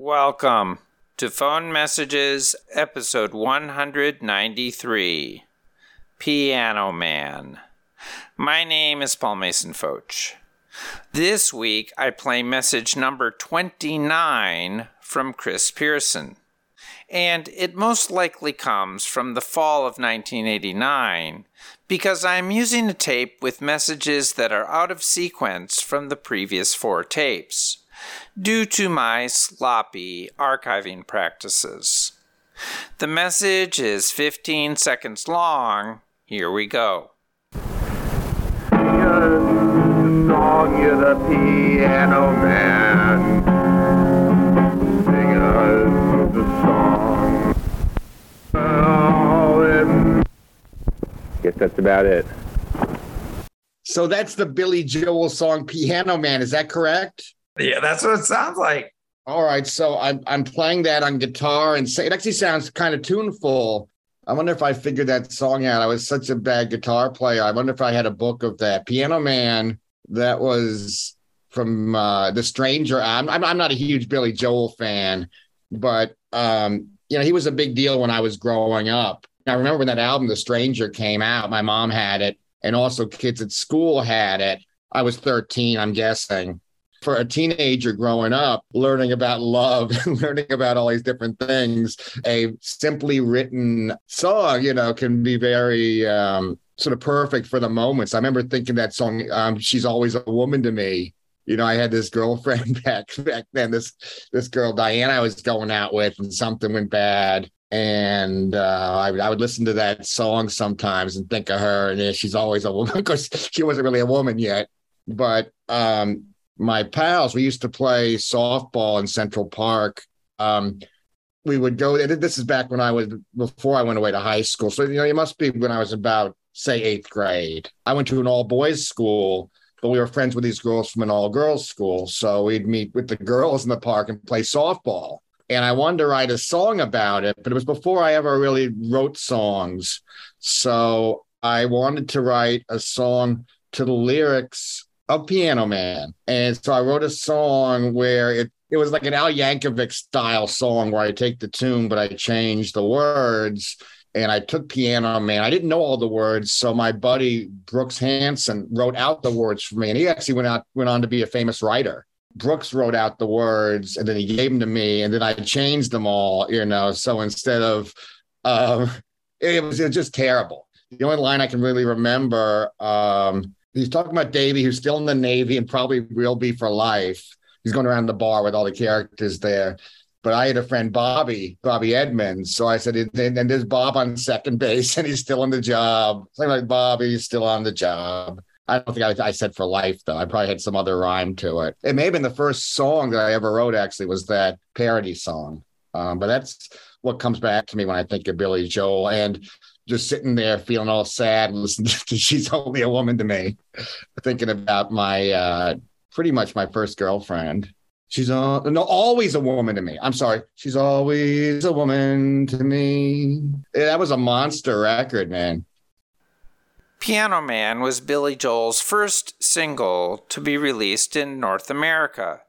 Welcome to Phone Messages, episode 193 Piano Man. My name is Paul Mason Fotsch. This week I play message number 29 from Chris Pearson. And it most likely comes from the fall of 1989 because I'm using a tape with messages that are out of sequence from the previous four tapes due to my sloppy archiving practices. The message is 15 seconds long. Here we go. song, you're the piano man. Sing us the song. Oh, Guess that's about it. So that's the Billy Joel song Piano Man. Is that correct? Yeah, that's what it sounds like. All right. So I'm I'm playing that on guitar and say it actually sounds kind of tuneful. I wonder if I figured that song out. I was such a bad guitar player. I wonder if I had a book of that. Piano Man, that was from uh The Stranger. I'm I'm, I'm not a huge Billy Joel fan, but um, you know, he was a big deal when I was growing up. I remember when that album, The Stranger, came out. My mom had it, and also kids at school had it. I was 13, I'm guessing. For a teenager growing up, learning about love, learning about all these different things, a simply written song, you know, can be very um, sort of perfect for the moments. I remember thinking that song, um, "She's Always a Woman to Me." You know, I had this girlfriend back back then. This this girl Diana I was going out with, and something went bad, and uh, I, would- I would listen to that song sometimes and think of her, and yeah, she's always a woman because she wasn't really a woman yet. But um, my pals, we used to play softball in Central Park. Um, we would go. and This is back when I was before I went away to high school. So you know, it must be when I was about say eighth grade. I went to an all boys school, but we were friends with these girls from an all girls school. So we'd meet with the girls in the park and play softball. And I wanted to write a song about it, but it was before I ever really wrote songs. So I wanted to write a song to the lyrics of Piano Man. And so I wrote a song where it it was like an Al Yankovic style song where I take the tune, but I change the words. And I took Piano Man. I didn't know all the words, so my buddy Brooks Hansen wrote out the words for me, and he actually went out went on to be a famous writer. Brooks wrote out the words, and then he gave them to me, and then I changed them all. You know, so instead of, um, it was, it was just terrible. The only line I can really remember, um, he's talking about Davey, who's still in the Navy and probably will be for life. He's going around the bar with all the characters there. But I had a friend, Bobby, Bobby Edmonds. So I said, and there's Bob on second base, and he's still on the job. Something like Bobby's still on the job. I don't think I, I said for life, though. I probably had some other rhyme to it. It may have been the first song that I ever wrote, actually, was that parody song. Um, but that's what comes back to me when I think of Billy Joel and just sitting there feeling all sad and listening to She's Only a Woman to Me, thinking about my uh, pretty much my first girlfriend. She's all, no, always a woman to me. I'm sorry. She's always a woman to me. Yeah, that was a monster record, man. Piano Man was Billy Joel's first single to be released in North America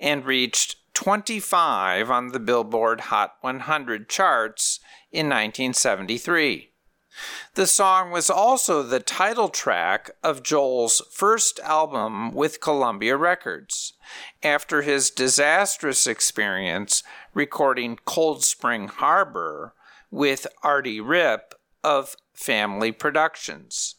and reached 25 on the Billboard Hot 100 charts in 1973. The song was also the title track of Joel's first album with Columbia Records, after his disastrous experience recording Cold Spring Harbor with Artie Ripp of Family Productions.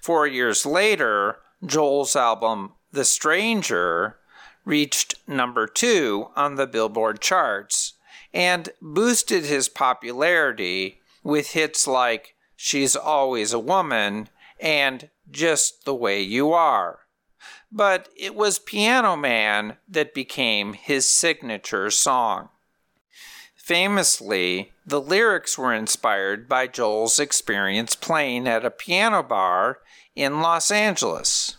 Four years later, Joel's album The Stranger reached number two on the Billboard charts and boosted his popularity with hits like She's Always a Woman and Just the Way You Are. But it was Piano Man that became his signature song. Famously, the lyrics were inspired by Joel's experience playing at a piano bar in Los Angeles.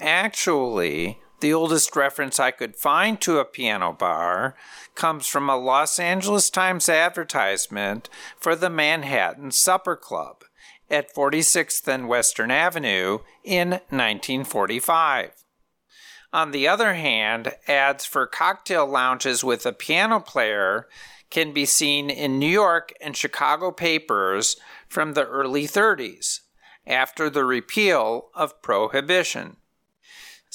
Actually, the oldest reference I could find to a piano bar comes from a Los Angeles Times advertisement for the Manhattan Supper Club at 46th and Western Avenue in 1945. On the other hand, ads for cocktail lounges with a piano player can be seen in New York and Chicago papers from the early 30s, after the repeal of prohibition.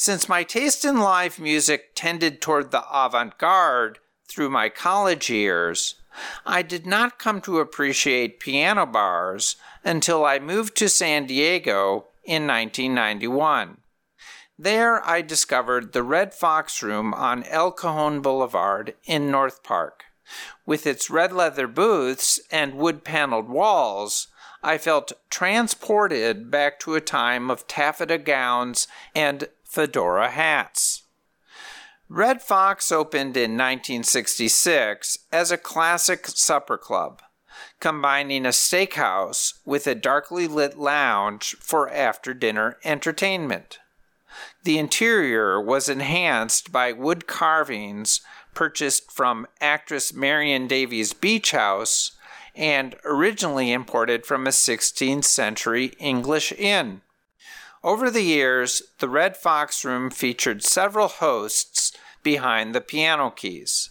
Since my taste in live music tended toward the avant garde through my college years, I did not come to appreciate piano bars until I moved to San Diego in 1991. There, I discovered the Red Fox Room on El Cajon Boulevard in North Park. With its red leather booths and wood paneled walls, I felt transported back to a time of taffeta gowns and fedora hats. Red Fox opened in 1966 as a classic supper club, combining a steakhouse with a darkly lit lounge for after dinner entertainment. The interior was enhanced by wood carvings purchased from actress Marion Davies' beach house and originally imported from a 16th century English inn. Over the years, the Red Fox Room featured several hosts behind the piano keys,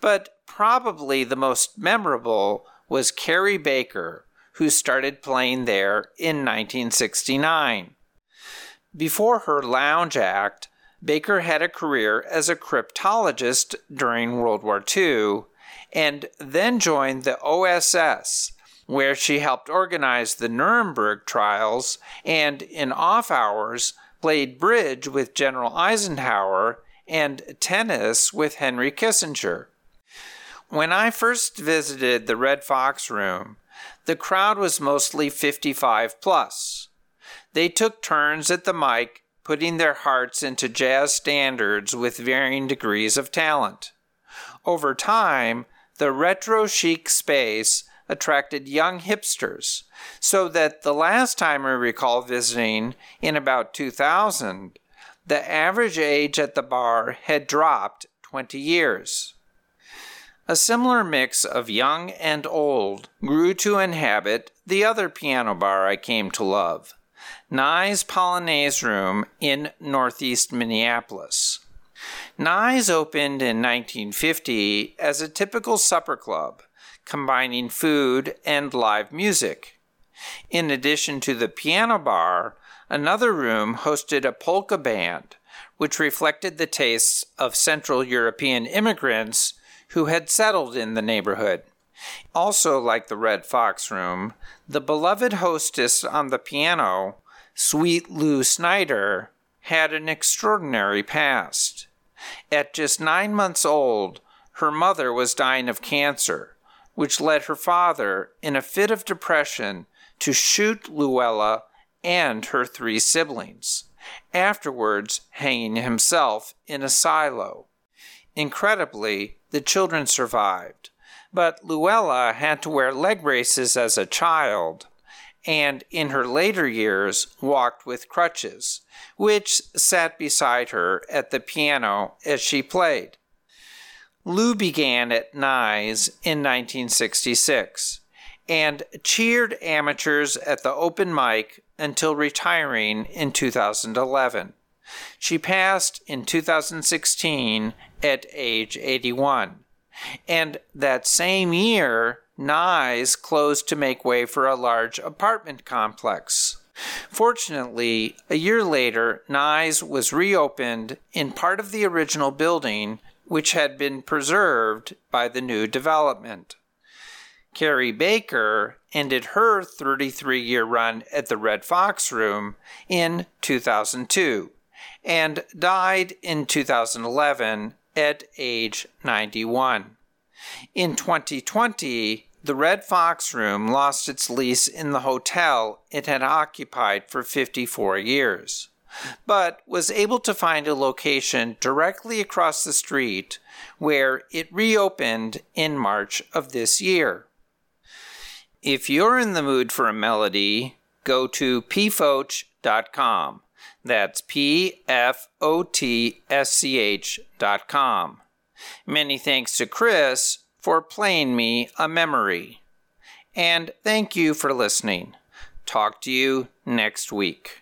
but probably the most memorable was Carrie Baker, who started playing there in 1969. Before her lounge act, Baker had a career as a cryptologist during World War II and then joined the OSS, where she helped organize the Nuremberg trials and, in off hours, played bridge with General Eisenhower and tennis with Henry Kissinger. When I first visited the Red Fox Room, the crowd was mostly 55 plus. They took turns at the mic, putting their hearts into jazz standards with varying degrees of talent. Over time, the retro chic space attracted young hipsters, so that the last time I recall visiting, in about 2000, the average age at the bar had dropped 20 years. A similar mix of young and old grew to inhabit the other piano bar I came to love, Nye's Polonaise Room in northeast Minneapolis. Nye's opened in 1950 as a typical supper club, combining food and live music. In addition to the piano bar, another room hosted a polka band, which reflected the tastes of Central European immigrants who had settled in the neighborhood. Also, like the Red Fox Room, the beloved hostess on the piano Sweet Lou Snyder had an extraordinary past. At just nine months old, her mother was dying of cancer, which led her father, in a fit of depression, to shoot Luella and her three siblings, afterwards hanging himself in a silo. Incredibly, the children survived, but Luella had to wear leg braces as a child and in her later years walked with crutches, which sat beside her at the piano as she played. Lou began at Nye's in 1966 and cheered amateurs at the open mic until retiring in 2011. She passed in 2016 at age 81. And that same year, Nye's closed to make way for a large apartment complex. Fortunately, a year later, Nye's was reopened in part of the original building, which had been preserved by the new development. Carrie Baker ended her 33 year run at the Red Fox Room in 2002 and died in 2011 at age 91. In 2020, the Red Fox Room lost its lease in the hotel it had occupied for 54 years, but was able to find a location directly across the street where it reopened in March of this year. If you're in the mood for a melody, go to pfotsch.com. That's P F O T S C H dot com. Many thanks to Chris for playing me a memory. And thank you for listening. Talk to you next week.